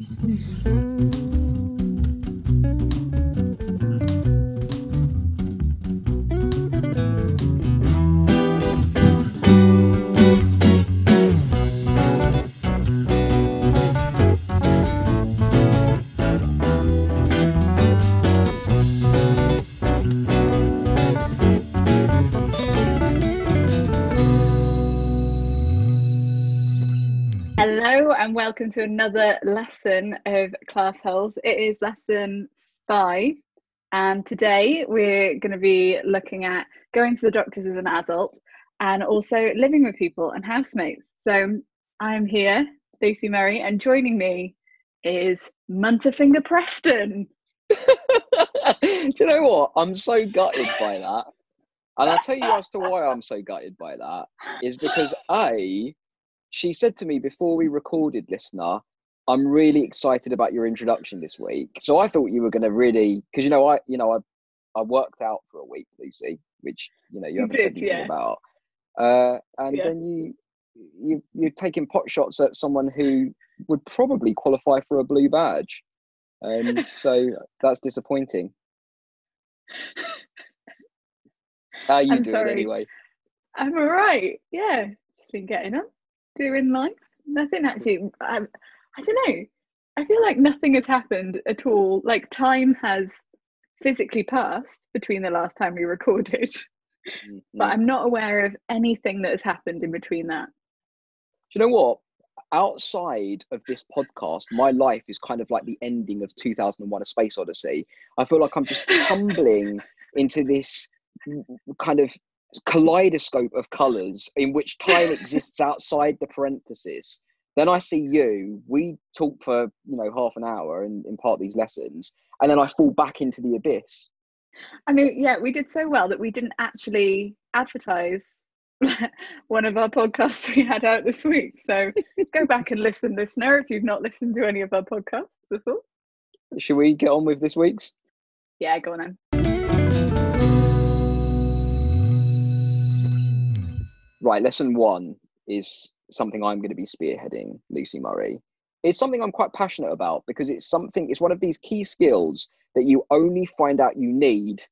Mm-hmm. Hello and welcome to another lesson of Class Holes. It is lesson five, and today we're going to be looking at going to the doctors as an adult and also living with people and housemates. So I'm here, Lucy Murray, and joining me is Munterfinger Preston. Do you know what? I'm so gutted by that. And I'll tell you as to why I'm so gutted by that is because A, she said to me before we recorded, listener, I'm really excited about your introduction this week. So I thought you were going to really, because you know, I, you know, I, I worked out for a week, Lucy, which you know you, haven't said anything yeah. about. Uh, and Yeah. then you, you, you're taking pot shots at someone who would probably qualify for a blue badge. Um, so that's disappointing. How are you I'm doing sorry. anyway? I'm all right. Yeah, just been getting on, in life. Nothing actually. I, I don't know. I feel like nothing has happened at all. Like time has physically passed between the last time we recorded, Mm, but. I'm not aware of anything that has happened in between that. Do you know what? Outside of this podcast, my life is kind of like the ending of 2001 A Space Odyssey. I feel like I'm just tumbling into this kind of kaleidoscope of colours in which time exists outside the parenthesis. Then I see you, we talk for, you know, half an hour and impart these lessons, and then I fall back into the abyss. I mean, yeah, we did so well that we didn't actually advertise one of our podcasts we had out this week. So go back and listen, listener, if you've not listened to any of our podcasts before. Should we get on with this week's? Yeah, go on then. Right, lesson one is something I'm going to be spearheading, Lucy Murray. It's something I'm quite passionate about because it's something, it's one of these key skills that you only find out you need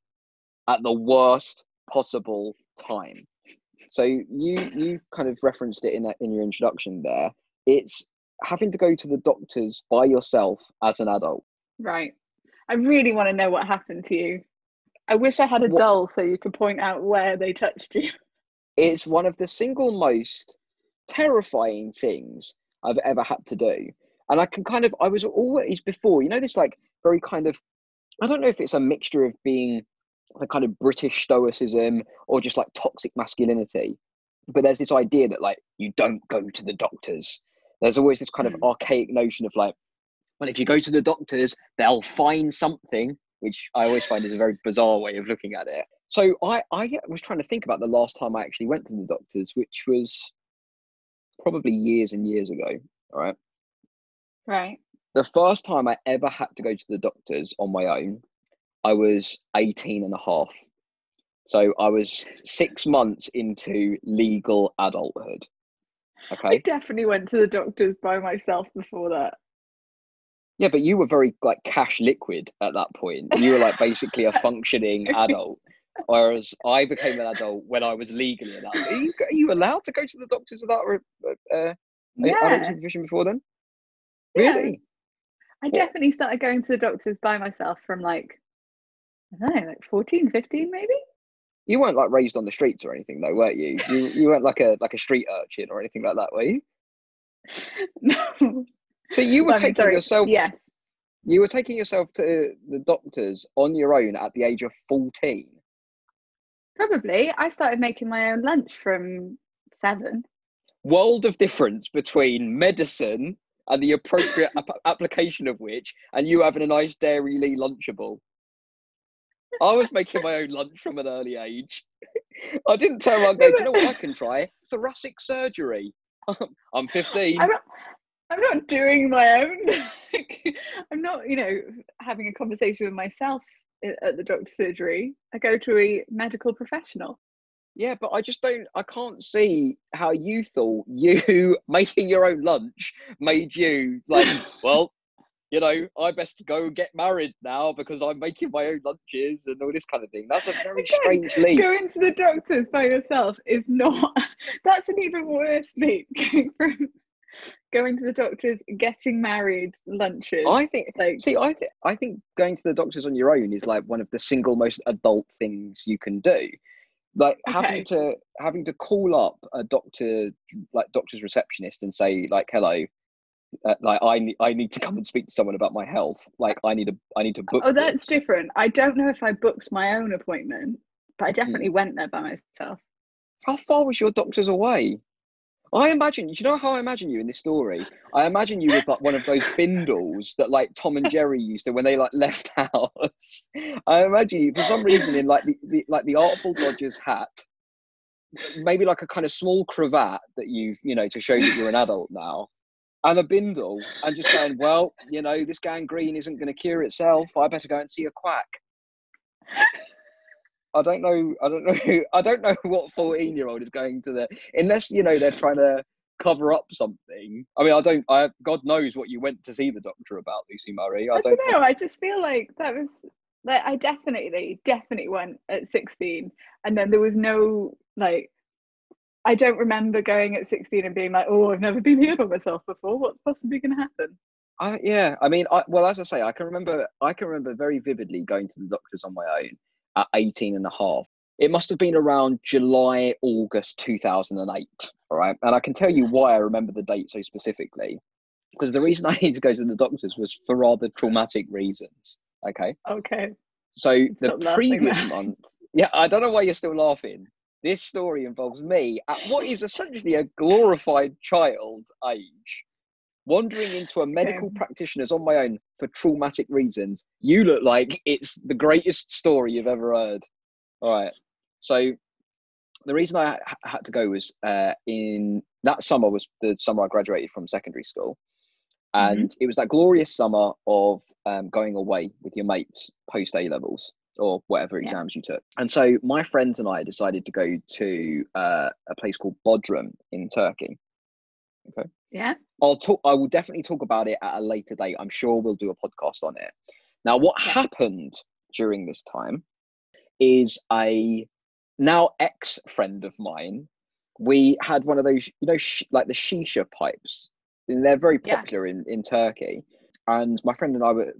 at the worst possible time. So you you kind of referenced it in in your introduction there. It's having to go to the doctors by yourself as an adult. Right. I really want to know what happened to you. I wish I had a What- doll so you could point out where they touched you. It's one of the single most terrifying things I've ever had to do. And I can kind of, I was always before, you know, this like very kind of, I don't know if it's a mixture of being the kind of British stoicism or just like toxic masculinity. But there's this idea that like you don't go to the doctors. There's always this kind of Mm. archaic notion of like, well, if you go to the doctors, they'll find something, which I always find is a very bizarre way of looking at it. So I, I was trying to think about the last time I actually went to the doctors, which was probably years and years ago. All right. Right. The first time I ever had to go to the doctors on my own, I was 18 and a half. So I was six months into legal adulthood. Okay. I definitely went to the doctors by myself before that. Yeah, but you were very like cash liquid at that point. You were like basically a functioning adult. Whereas I became an adult when I was legally an adult. Are you, are you allowed to go to the doctors without a, uh, uh, adult Yeah. supervision before then? Yeah. Really? I definitely started going to the doctors by myself from like, I don't know, like 14, 15 maybe? You weren't like raised on the streets or anything though, were you? You you weren't like a like a street urchin or anything like that, were you? no. So you were I mean, taking sorry, yourself Yes. you were taking yourself to the doctors on your own at the age of 14. Probably. I started making my own lunch from seven. World of difference between medicine and the appropriate ap- application of which, and you having a nice Dairylea Lunchable. I was making my own lunch from an early age. I didn't around and go, do you know what I can try? Thoracic surgery. I'm 15. I'm not, I'm not doing my own. I'm not, you know, having a conversation with myself at the doctor's surgery. I go to a medical professional. Yeah, but I just don't, I can't see how you thought you making your own lunch made you like, well, you know, I best go get married now because I'm making my own lunches and all this kind of thing. That's a very Again, strange leap. Going to the doctors by yourself is not. That's an even worse leap. Going from going to the doctors, getting married, lunches. I think like See, I think I think going to the doctors on your own is like one of the single most adult things you can do. Like Okay. having to having to call up a doctor, like doctor's receptionist, and say like, "Hello, uh, like I need I need to come and speak to someone about my health. Like I need a I need to book." oh, that's this." different. I don't know if I booked my own appointment, but I definitely went there by myself. How far was your doctor's away? I imagine. Do you know how I imagine you in this story? I imagine you with like one of those bindles that like Tom and Jerry used to when they like left house. I imagine you for some reason in like the, the like the Artful Dodgers hat, maybe like a kind of small cravat that you you know to show that you're an adult now, and a bindle, and just going, well, you know, this gangrene isn't going to cure itself. I better go and see a quack. I don't know. I don't know. I don't know what fourteen-year-old is going to the unless you know they're trying to cover up something. I mean, I don't. I God knows what you went to see the doctor about, Lucy Murray. I, I don't know. I just feel like that was like I definitely, definitely went at 16, and then there was no like. I don't remember going at 16 and being like, "Oh, I've never been here by myself before. What's possibly going to happen?" I, yeah. I mean, I, well, as I say, I can remember. I can remember very vividly going to the doctors on my own at 18 and a half. It must have been around July, August 2008. All right, and I can tell you why I remember the date so specifically. Because the reason I needed to go to the doctors was for rather traumatic reasons. Okay. Okay. So the Stop previous month, yeah, I don't know why you're still laughing. This story involves me at what is essentially a glorified child age, wandering into a medical practitioner's on my own for traumatic reasons. You look like it's the greatest story you've ever heard. All right. So the reason I ha- had to go was uh, in that summer was the summer I graduated from secondary school. And it was that glorious summer of um, going away with your mates post A levels or whatever Yeah. exams you took. And so my friends and I decided to go to uh, a place called Bodrum in Turkey. Yeah. I'll talk. I will definitely talk about it at a later date. I'm sure we'll do a podcast on it. Now, what Yeah. happened during this time is a now ex friend of mine. We had one of those, you know, sh- like the shisha pipes. They're very Yeah. popular in in Turkey. And my friend and I were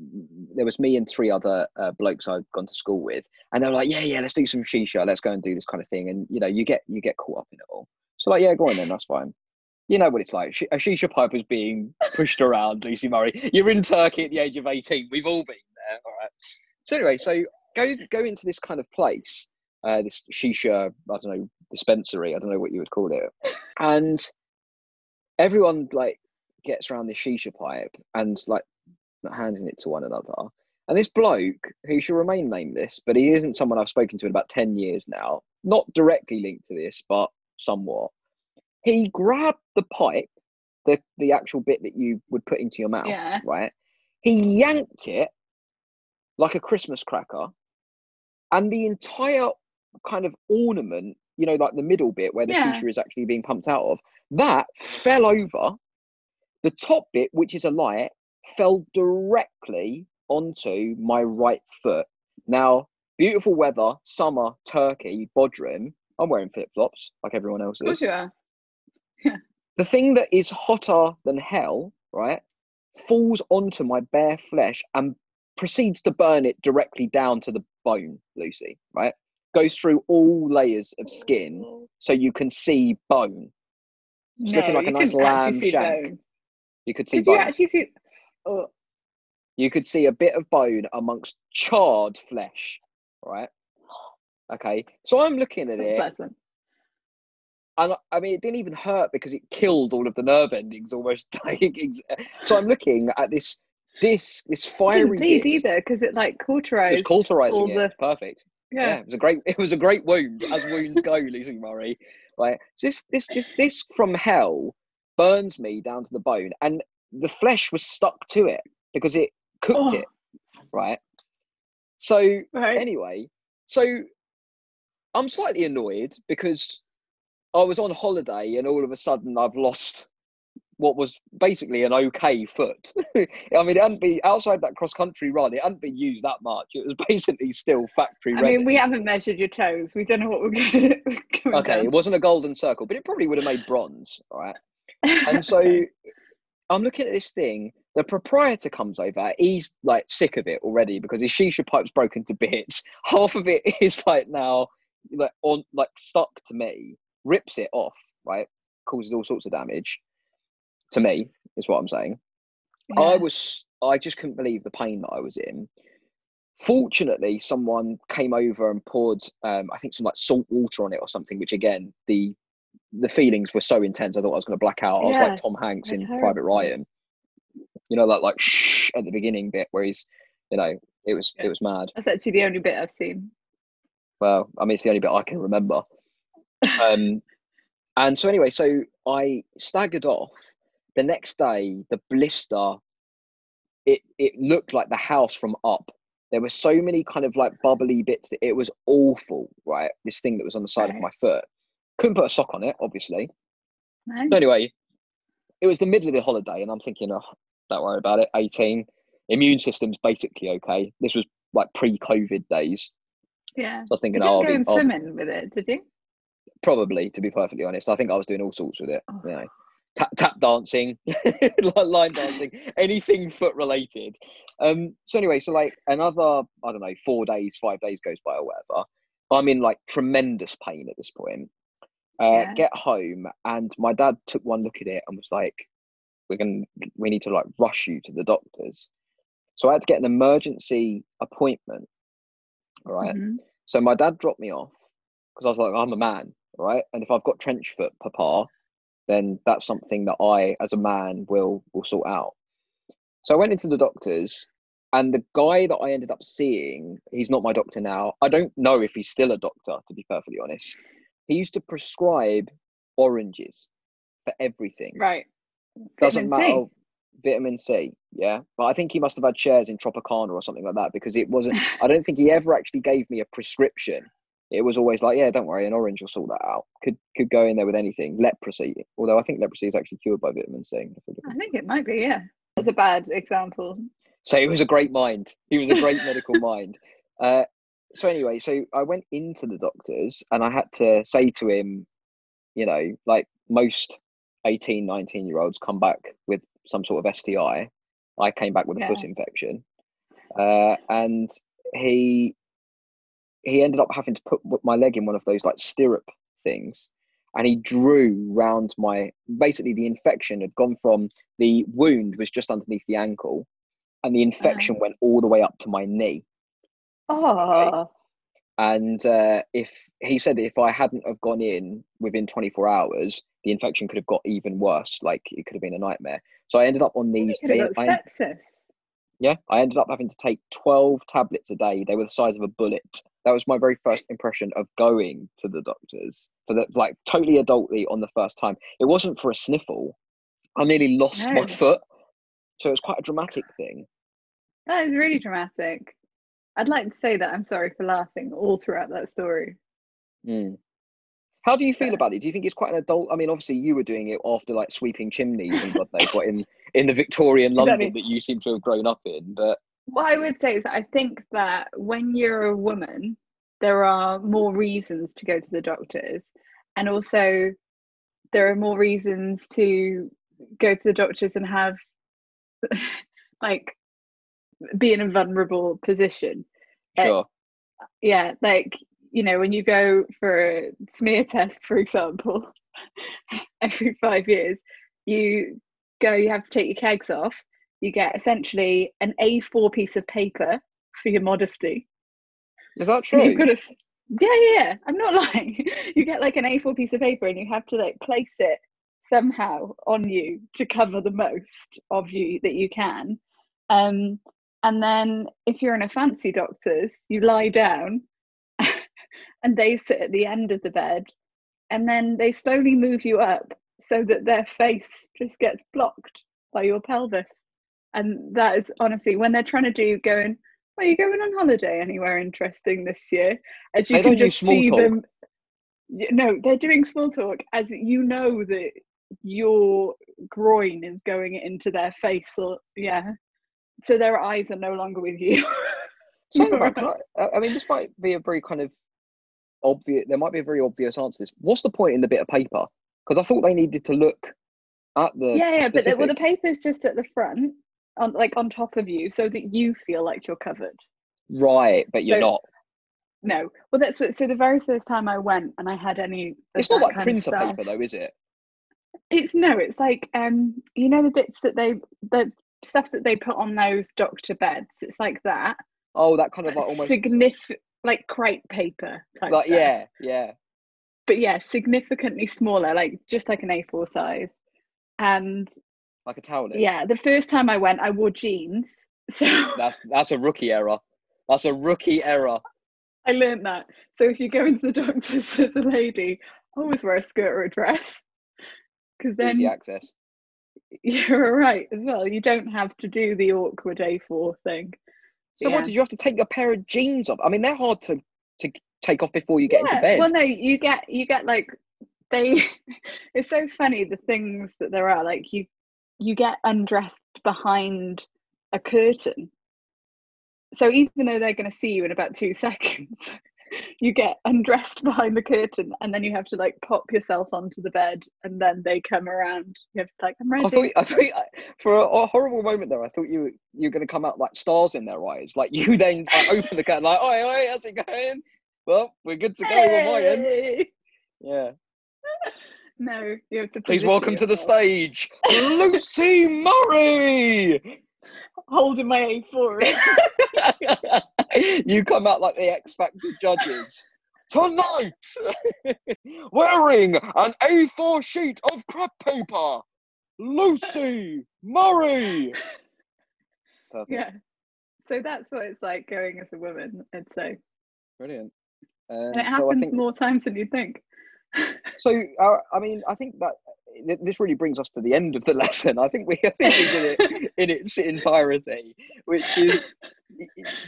there was me and three other uh, blokes I'd gone to school with, and they were like, "Yeah, yeah, let's do some shisha. Let's go and do this kind of thing." And you know, you get you get caught up in it all. So like, yeah, go on then. That's fine. You know what it's like. Sh- A shisha pipe is being pushed around, Lucy Murray. You're in Turkey at the age of 18. We've all been there. All right. So anyway, so go go into this kind of place, uh, this shisha, I don't know, dispensary. I don't know what you would call it. And everyone like gets around this shisha pipe and like handing it to one another. And this bloke, who shall remain nameless, but he isn't someone I've spoken to in about 10 years now, not directly linked to this, but somewhat. He grabbed the pipe, the, the actual bit that you would put into your mouth, Yeah. right? He yanked it like a Christmas cracker, and the entire kind of ornament, you know, like the middle bit where the Yeah. shisha is actually being pumped out of, that fell over. The top bit, which is a light, fell directly onto my right foot. Now, beautiful weather, summer, Turkey, Bodrum. I'm wearing flip flops like everyone else Of course is. you are. The thing that is hotter than hell, right, falls onto my bare flesh and proceeds to burn it directly down to the bone, Lucy, right? Goes through all layers of skin so you can see bone. It's looking like you a nice lamb see shank. bone. You could see Did you bone. actually see? Oh, you could see a bit of bone amongst charred flesh, right? Okay, so I'm looking at that's it, pleasant. And I- I mean, it didn't even hurt because it killed all of the nerve endings almost. like, so I'm looking at this disc, this It fiery didn't bleed disc. either because it like It was cauterizing all it. the- It's perfect. Yeah. Yeah. it was a great. It was a great wound, as wounds go, Lucy Murray. Right, so this this this this from hell burns me down to the bone, and the flesh was stuck to it because it cooked Oh. it. Right. So Right. anyway, so I'm slightly annoyed because I was on holiday and all of a sudden I've lost what was basically an okay foot. I mean, it hadn't been outside that cross country run. It hadn't been used that much. It was basically still factory I ready. mean, we haven't measured your toes. We don't know what we're going to. okay, it wasn't a golden circle, but it probably would have made bronze, right? And so I'm looking at this thing. The proprietor comes over. He's like sick of it already because his shisha pipe's broken to bits. Half of it is like now like on like stuck to me. Rips it off, right? Causes all sorts of damage to me. Is what I'm saying. Yeah. I was. I just couldn't believe the pain that I was in. Fortunately, someone came over and poured, um, I think, some like salt water on it or something. Which again, the the feelings were so intense. I thought I was going to black out. I was like Tom Hanks in. Private Ryan. You know that like shh at the beginning bit where he's, you know, it was Yeah. it was mad. That's actually the only bit I've seen. Well, I mean, it's the only bit I can remember. Um, and so anyway, so I staggered off. The next day, the blister, it it looked like the house from up. There were so many kind of like bubbly bits. That it was awful, right? This thing that was on the side of my foot. Couldn't put a sock on it, obviously. No? So anyway, it was the middle of the holiday, and I'm thinking, oh, don't worry about it. 18, immune system's basically okay. This was like pre-COVID days. Yeah. So I was thinking, You oh, didn't I'll go be- and swimming with it, did you? Probably to be perfectly honest. I think I was doing all sorts with it. Oh. You know, tap tap dancing, line dancing, anything foot related. Um. So anyway, so like another, I don't know, four days, five days goes by or whatever. I'm in like tremendous pain at this point. Uh, Yeah. Get home, and my dad took one look at it and was like, "We're gonna, we need to like rush you to the doctors." So I had to get an emergency appointment. All right. Mhm. So my dad dropped me off because I was like, I'm a man, right? And if I've got trench foot, papa, then that's something that I, as a man, will will sort out. So I went into the doctors, and the guy that I ended up seeing, he's not my doctor now. I don't know if he's still a doctor, to be perfectly honest. He used to prescribe oranges for everything Right. doesn't Vitamin C. matter vitamin c yeah but i think he must have had shares in tropicana or something like that because it wasn't i don't think he ever actually gave me a prescription it was always like yeah don't worry an orange will sort that out. Could could go in there with anything. Leprosy although i think leprosy is actually cured by vitamin c. I think it might be, yeah. That's a bad example. so he was a great mind. He was a great medical mind. Uh, so anyway so i went into the doctors and i had to say to him you know like most 18 19 year olds come back with some sort of sti i. Came back with a foot infection. Uh, and he he ended up having to put my leg in one of those like stirrup things. And he drew round my basically the infection had gone from the wound was just underneath the ankle and the infection went all the way up to my knee. Oh, and uh, if he said if i hadn't have gone in within 24 hours the infection could have got even worse. Like it could have been a nightmare. So i ended up on you these could have got sepsis. yeah i ended up having to take 12 tablets a day. They were the size of a bullet that was my very first impression of going to the doctors for the like totally adultly on the first time it wasn't for a sniffle i nearly lost my foot so it was quite a dramatic thing That is really dramatic. I'd like to say that I'm sorry for laughing all throughout that story. Mm. How do you feel Yeah. about it? Do you think it's quite an adult? I mean, obviously you were doing it after like sweeping chimneys and God knows what in in the Victorian London Exactly. that you seem to have grown up in. But What I would say is I think that when you're a woman, there are more reasons to go to the doctors. And also, there are more reasons to go to the doctors and have, like, be in a vulnerable position. Uh, sure, Yeah, like, you know, when you go for a smear test, for example, every five years, you go, you have to take your kegs off. You get essentially an A4 piece of paper for your modesty. is that true? You've got to, yeah, yeah, yeah, I'm not lying. You get like an A4 piece of paper and you have to like place it somehow on you to cover the most of you that you can. Um, and then if you're in a fancy doctor's, you lie down and they sit at the end of the bed and then they slowly move you up so that their face just gets blocked by your pelvis. And that is honestly when they're trying to do going, are you going on holiday anywhere interesting this year? As you They can just see talk. them. No, they're doing small talk as you know that your groin is going into their face or yeah so their eyes are no longer with you So, I, I mean, this might be a very kind of obvious. There might be a very obvious answer to this. What's the point in the bit of paper? Because I thought they needed to look at the yeah yeah but the, well the specific- paper's just at the front on like on top of you so that you feel like you're covered right, but you're So- not. no well that's what so the very first time i went and i had any It's not like printer paper, though, is it? it's no it's like um you know the bits that they the stuff that they put on those doctor beds it's like that Oh, that kind of like almost significant like crepe paper type like stuff. yeah, yeah. but yeah significantly smaller like just like an a4 size and Like a towel. yeah the first time i went i wore jeans so That's that's a rookie error. That's a rookie error. I learned that. So if you go into the doctor's as a lady, always wear a skirt or a dress. Because then Easy access. you're right as well. You don't have to do the awkward A4 thing. So Yeah. what did you have to take a pair of jeans off? I mean, they're hard to to take off before you get into bed. Well, no, you get you get like they. it's so funny the things that there are. Like you you get undressed behind a curtain. So even though they're going to see you in about two seconds, you get undressed behind the curtain, and then you have to like pop yourself onto the bed, and then they come around. You have to like, I'm ready. I thought, I thought for a, a horrible moment there, I thought you were- you were going to come out like stars in their eyes. Like you then like, open the curtain, like, oi, oi, how's it going? Well, we're good to go on my end. Hey! Yeah. No, you have to. Please welcome to the stage, Lucy Murray. Holding my A4. you come out like the X Factor judges. Tonight, wearing an A4 sheet of crap paper, Lucy Murray. Perfect. yeah. So that's what it's like going as a woman, I'd say. Brilliant. And Um, it so happens think more times than you'd think. So. Uh, I mean, I think that this really brings us to the end of the lesson. I think we, I think we did it in its entirety, which is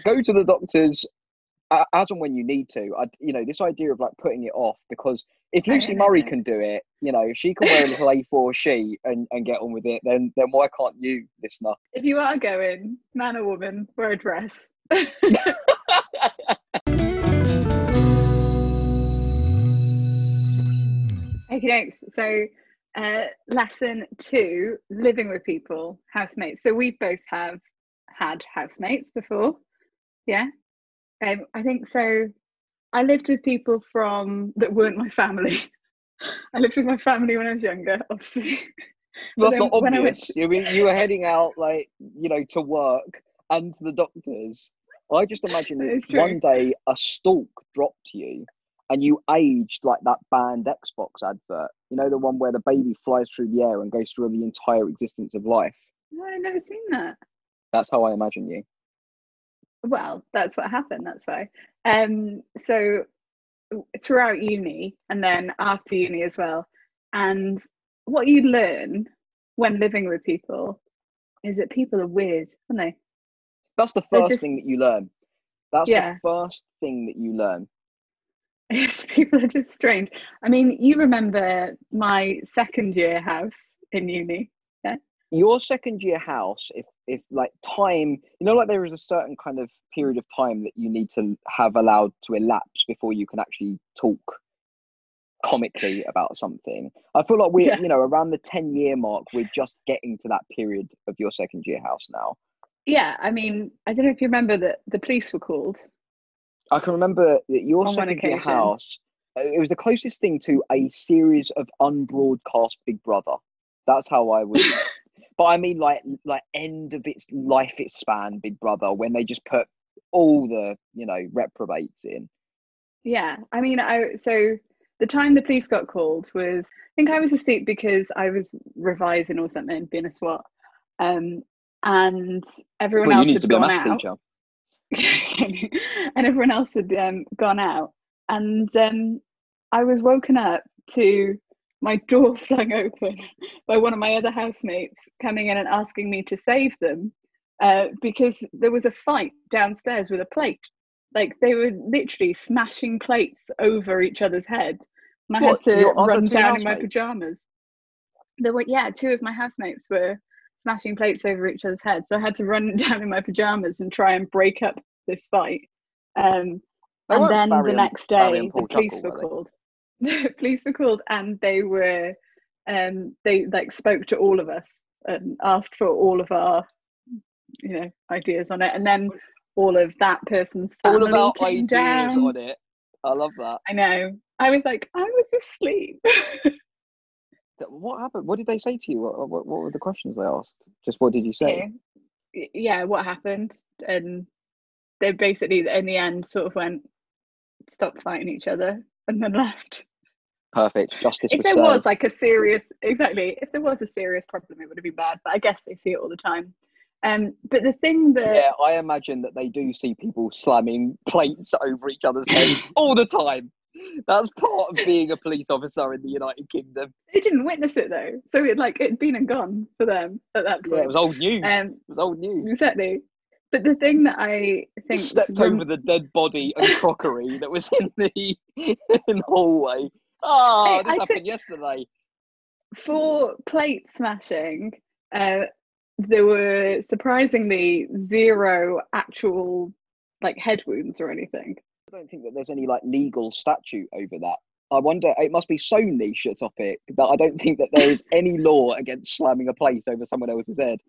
go to the doctors as and when you need to. I, you know, this idea of like putting it off because if Lucy Murray can do it, you know, if she can wear a little A4 sheet and, and get on with it, then then why can't you, listener? If you are going, man or woman, wear a dress. Okay, thanks. so uh, lesson two living with people, housemates. So we both have had housemates before. Yeah. Um, I think so. I lived with people from that weren't my family. I lived with my family when I was younger, obviously. But That's not I went- obvious. You mean you were heading out like you know to work and to the doctors. I just imagine that one day a stork dropped you and you aged like that banned Xbox advert. You know the one where the baby flies through the air and goes through the entire existence of life. No, I've never seen that. That's how I imagine you. Well, that's what happened. That's why. Um, so throughout uni and then after uni as well, and what you learn when living with people is that people are weird, aren't they? That's the first just- thing that you learn. That's Yeah. the first thing that you learn. Yes, people are just strange. I mean, you remember my second year house in uni. Yeah? Your second year house if if like time you know like there is a certain kind of period of time that you need to have allowed to elapse before you can actually talk comically about something i feel like we're Yeah. you know around the 10 year mark we're just getting to that period of your second year house now Yeah, I mean, I don't know if you remember that the police were called. I can remember that your On second year occasion. house uh, it was the closest thing to a series of unbroadcast big brother that's how i would but I mean like like end of its life its span Big Brother when they just put all the you know reprobates in. Yeah, I mean, I so the time the police got called was I think I was asleep because I was revising or something, being a swot, um, and everyone Well, you else need had to be a gone out. teacher. And everyone else had um, gone out, and um, I was woken up to my door flung open by one of my other housemates coming in and asking me to save them uh, because there was a fight downstairs with a plate. Like they were literally smashing plates over each other's heads, and I What, had to run down in my pajamas. there were yeah, two of my housemates were smashing plates over each other's heads. So I had to run down in my pajamas and try and break up this fight. Um, and then Barry the next day, the police Chuckle, were called. The police were called, and they were, um, they like spoke to all of us and asked for all of our, you know, ideas on it. And then all of that person's All about came ideas down. on it. I love that. I know. I was like, I was asleep. What happened? What did they say to you? What, what, what were the questions they asked? Just what did you say? Yeah. Yeah, what happened? And they basically, in the end, sort of went, stop fighting each other, and then left. Perfect. Justice if was there served. was like a serious exactly if there was a serious problem it would have been bad but i guess they see it all the time um but the thing that Yeah, I imagine that they do see people slamming plates over each other's heads all the time. That's part of being a police officer in the United Kingdom. they didn't witness it though so it like it'd been and gone for them at that point Yeah, it was old news. um it was old news. exactly but the thing that i think Stepped over the dead body and crockery that was in the in the hallway. Oh, Hey, this I happened yesterday. for plate smashing uh there were surprisingly zero actual like head wounds or anything I don't think that there's any like legal statute over that. I wonder. It must be so niche a topic that I don't think that there is any law against slamming a plate over someone else's head.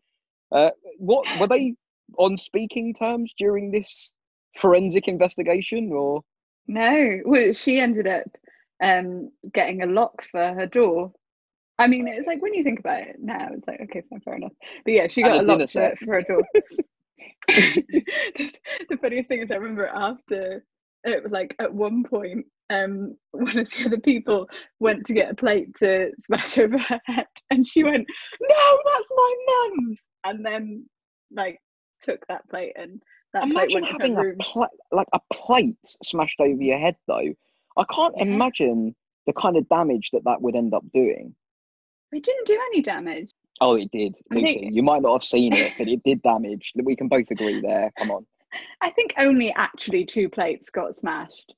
Uh, what were they on speaking terms during this forensic investigation, or No, well, she ended up um, getting a lock for her door. I mean, it's like when you think about it now, it's like okay, fine, fair enough. But yeah, she And got a a dinner lock for, for her door. the, the funniest thing is, I remember after it was like at one point, um, one of the other people went to get a plate to smash over her head, and she went, "No, that's my mum's," and then like took that plate and that plate imagine went in having a room. pla- like a plate smashed over your head? Though I can't Yeah. imagine the kind of damage that that would end up doing. It didn't do any damage. Oh, it did, Lucy. think- You might not have seen it, but it did damage. We can both agree there. Come on. I think only actually two plates got smashed.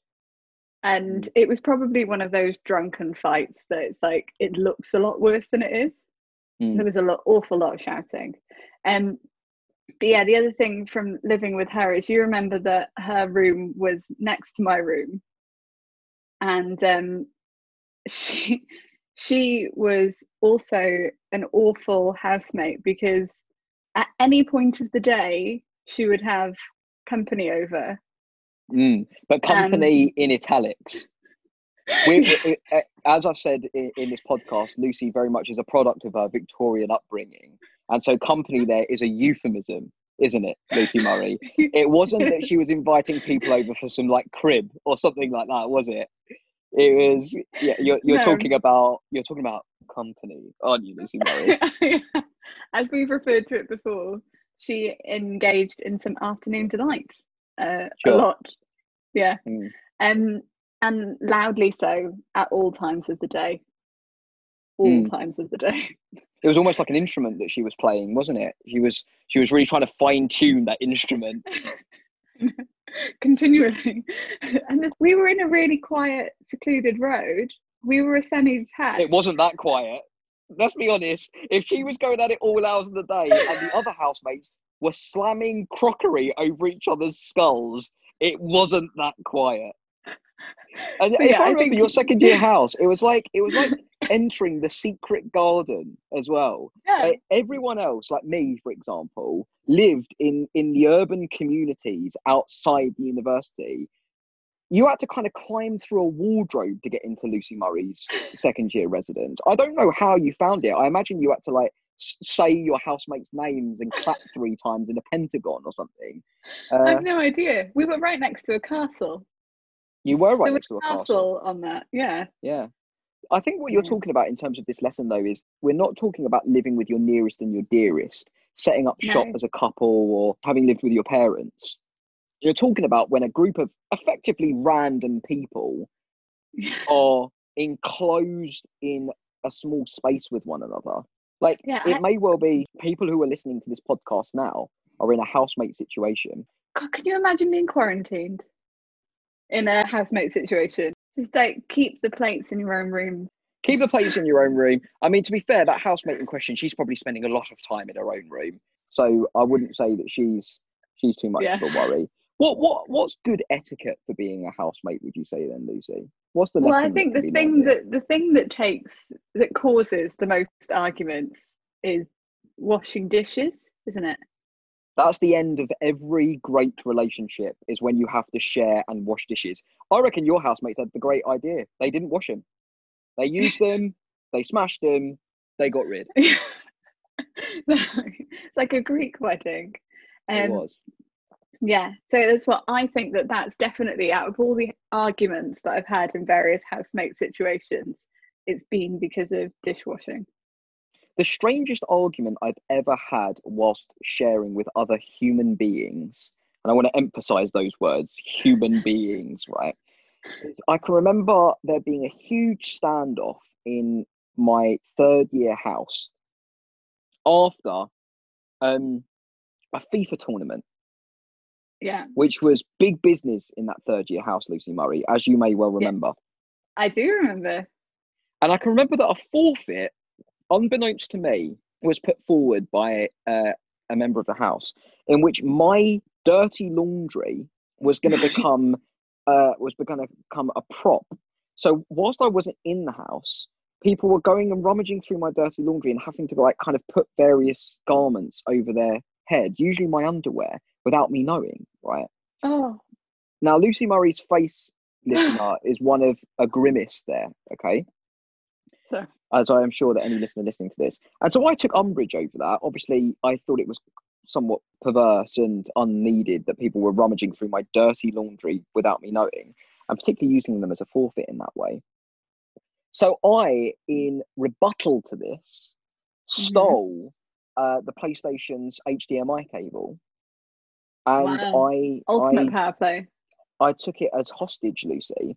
And it was probably one of those drunken fights that it's like it looks a lot worse than it is. Mm. There was a lot awful lot of shouting. Um but yeah, the other thing from living with her is you remember that her room was next to my room. And um she she was also an awful housemate because at any point of the day she would have company over Mm. But company in italics. We, we- uh, as I've said in, in this podcast, Lucy very much is a product of her Victorian upbringing, and so company there is a euphemism, isn't it, Lucy Murray? It wasn't that she was inviting people over for some like crib or something like that, was it? It was. Yeah, you're you're No. talking about you're talking about company, aren't you, Lucy Murray? as we've referred to it before she engaged in some afternoon delight uh, Sure. a lot yeah Mm. um, and loudly so at all times of the day all Mm. times of the day It was almost like an instrument that she was playing, wasn't it? She was she was really trying to fine tune that instrument. continually and we were in a really quiet secluded road we were a semi-detached It wasn't that quiet. Let's be honest. If she was going at it all hours of the day and the other housemates were slamming crockery over each other's skulls, it wasn't that quiet. And yeah, I I remember think- your second year house, it was like it was like entering the secret garden as well. yeah. Like, everyone else, like me, for example, lived in in the urban communities outside the university. You had to kind of climb through a wardrobe to get into Lucy Murray's second year residence. I don't know how you found it. I imagine you had to like say your housemates' names and clap three times in a pentagon or something. i Uh, have no idea we were right next to a castle you were right there next to a a castle. castle on that yeah Yeah. I think what you're Yeah. talking about in terms of this lesson, though, is we're not talking about living with your nearest and your dearest, setting up shop No. as a couple, or having lived with your parents. You're talking about when a group of effectively random people are enclosed in a small space with one another. Like, Yeah, it I- may well be people who are listening to this podcast now are in a housemate situation. God, can you imagine being quarantined in a housemate situation? Just like keep the plates in your own room. Keep the plates in your own room. I mean, to be fair, that housemate in question, she's probably spending a lot of time in her own room. So I wouldn't say that she's she's too much Yeah. of a worry. What what what's good etiquette for being a housemate? Would you say then, Lucy? What's the well, I think the thing that the thing that takes that causes the most arguments is washing dishes, isn't it? That's the end of every great relationship is when you have to share and wash dishes. I reckon your housemates had the great idea. They didn't wash them. They used them, they smashed them, they got rid. it's like a Greek wedding. it Um, was. Yeah, so that's what I think that that's definitely out of all the arguments that I've had in various housemate situations, it's been because of dishwashing. The strangest argument I've ever had whilst sharing with other human beings, and I want to emphasize those words, human beings, right? is I can remember there being a huge standoff in my third year house after um, a FIFA tournament. Yeah, which was big business in that third year house, Lucy Murray, as you may well Yeah. remember. I do remember. And I can remember that a forfeit, unbeknownst to me, was put forward by uh, a member of the house, in which my dirty laundry was going to become uh, was going to become a prop. So whilst I wasn't in the house, people were going and rummaging through my dirty laundry and having to like kind of put various garments over their head, usually my underwear, without me knowing, right? Oh, Now, Lucy Murray's face listener is one of a grimace there, okay? so As I am sure that any listener listening to this. And so I took umbrage over that. Obviously, I thought it was somewhat perverse and unneeded that people were rummaging through my dirty laundry without me knowing, and particularly using them as a forfeit in that way. So I, in rebuttal to this, stole uh, the PlayStation's HDMI cable. And Wow. I, ultimate I power play. I took it as hostage, Lucy.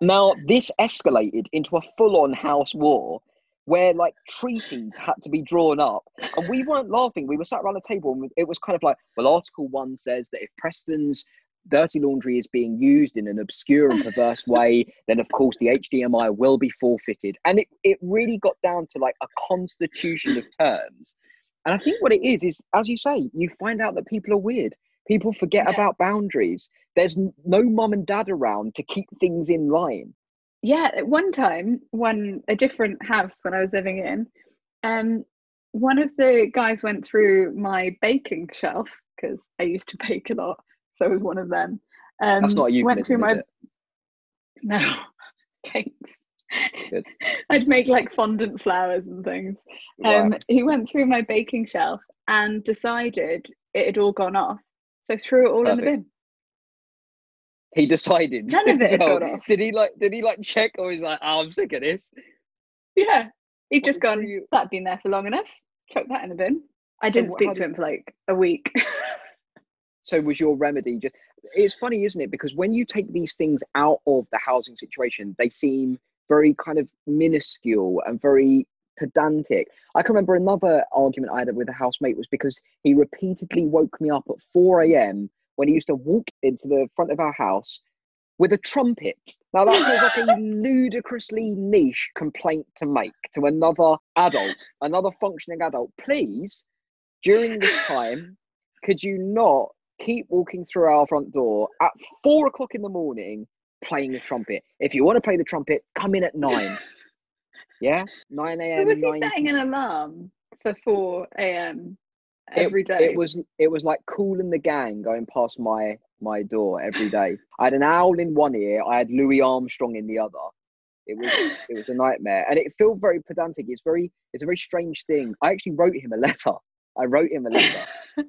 Now, this escalated into a full on house war where like treaties had to be drawn up. And we weren't laughing. We were sat around the table and it was kind of like, well, Article 1 says that if Preston's dirty laundry is being used in an obscure and perverse way, then of course the HDMI will be forfeited. And it, it really got down to like a constitution of terms. And I think what it is, is as you say, you find out that people are weird. People forget Yeah. about boundaries. There's no mum and dad around to keep things in line. Yeah, at one time, one a different house when I was living in, um, one of the guys went through my baking shelf because I used to bake a lot, so I was one of them. Um, That's not a went through my it? no, thanks. I'd make like fondant flowers and things. Um, he went through my baking shelf and decided it had all gone off, so threw it all in the bin. He decided. None of it had well. gone off. Did he like? Did he like check, or he's like, oh, I'm sick of this? Yeah, he'd just gone. the- That'd been there for long enough. Chuck that in the bin. I didn't wh- speak to him for like a week. So was your remedy just? It's funny, isn't it? Because when you take these things out of the housing situation, they seem very kind of minuscule and very pedantic. I can remember another argument I had with a housemate was because he repeatedly woke me up at 4 a.m. when he used to walk into the front of our house with a trumpet. Now that feels like a ludicrously niche complaint to make to another adult, another functioning adult. Please, during this time, could you not keep walking through our front door at four o'clock in the morning playing the trumpet? If you want to play the trumpet, come in at nine. Yeah, nine So a.m. was he setting an alarm for four a.m. It- every day? It was it was like Kool and the Gang going past my my door every day. I had an owl in one ear. I had Louis Armstrong in the other. It was it was a nightmare, and it felt very pedantic. It's very it's a very strange thing. I actually wrote him a letter. I wrote him a letter.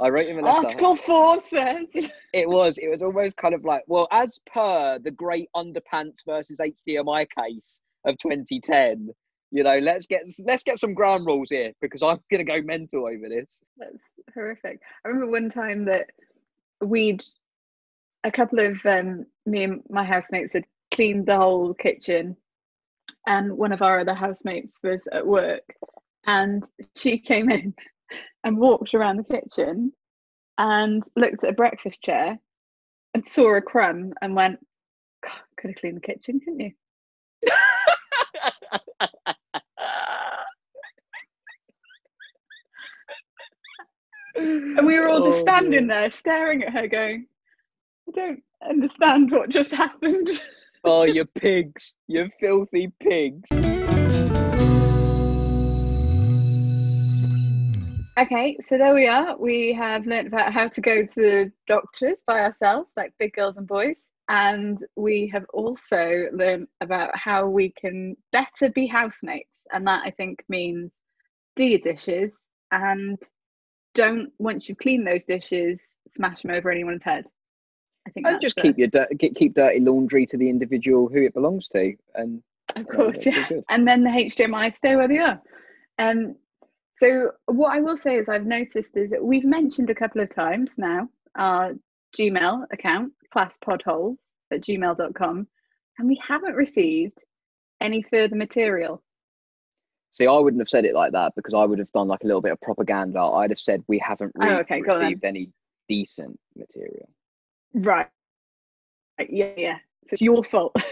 I wrote him a letter. Article four says. It was. It was almost kind of like, well, as per the great underpants versus HDMI case of 2010, you know, let's get let's get some ground rules here because I'm gonna go mental over this. That's horrific. I remember one time that we'd a couple of um, me and my housemates had cleaned the whole kitchen, and one of our other housemates was at work, and she came in and walked around the kitchen and looked at a breakfast chair and saw a crumb and went, could have cleaned the kitchen, couldn't you? And we were all just Oh, standing there staring at her, going, I don't understand what just happened. Oh, you pigs! You filthy pigs! Okay, so there we are. We have learnt about how to go to the doctors by ourselves, like big girls and boys. And we have also learnt about how we can better be housemates. And that I think means do your dishes and don't, once you've cleaned those dishes, smash them over anyone's head. I think And just the- keep your keep, dirty laundry to the individual who it belongs to, and Of know, course, yeah. And then the HDMI stay where they are. Um, so what I will say is I've noticed is that we've mentioned a couple of times now our Gmail account, classpodholes at gmail.com, and we haven't received any further material. See, I wouldn't have said it like that because I would have done like a little bit of propaganda. I'd have said we haven't Oh, okay, go on then. received any decent material. Right. Yeah, yeah. So it's your fault.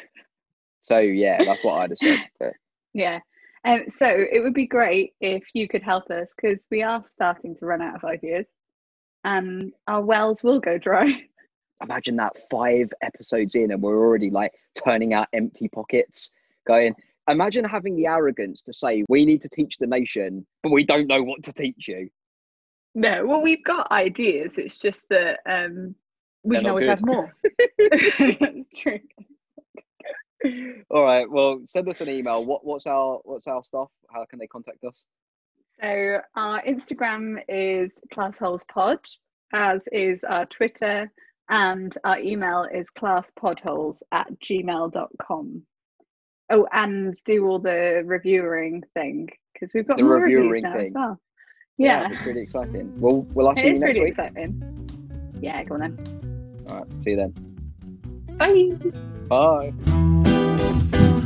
So yeah, that's what I'd have said. But yeah. Um, so it would be great if you could help us because we are starting to run out of ideas and our wells will go dry. imagine that five episodes in and we're already like turning out empty pockets, going. Imagine having the arrogance to say we need to teach the nation, but we don't know what to teach you. No, well, we've got ideas. It's just that um, we They're can always good. have more. That's true. All right. Well, send us an email. What what's our what's our stuff? How can they contact us? So our Instagram is classholespod, as is our Twitter, and our email is classpodholes at gmail.com. Oh, and do all the reviewing thing because we've got The more reviews reviewing now as well. Yeah, it's really exciting. Well, will I see it you is next really week? exciting. Yeah, go on then. All right. See you then. Bye. Bye. Bye.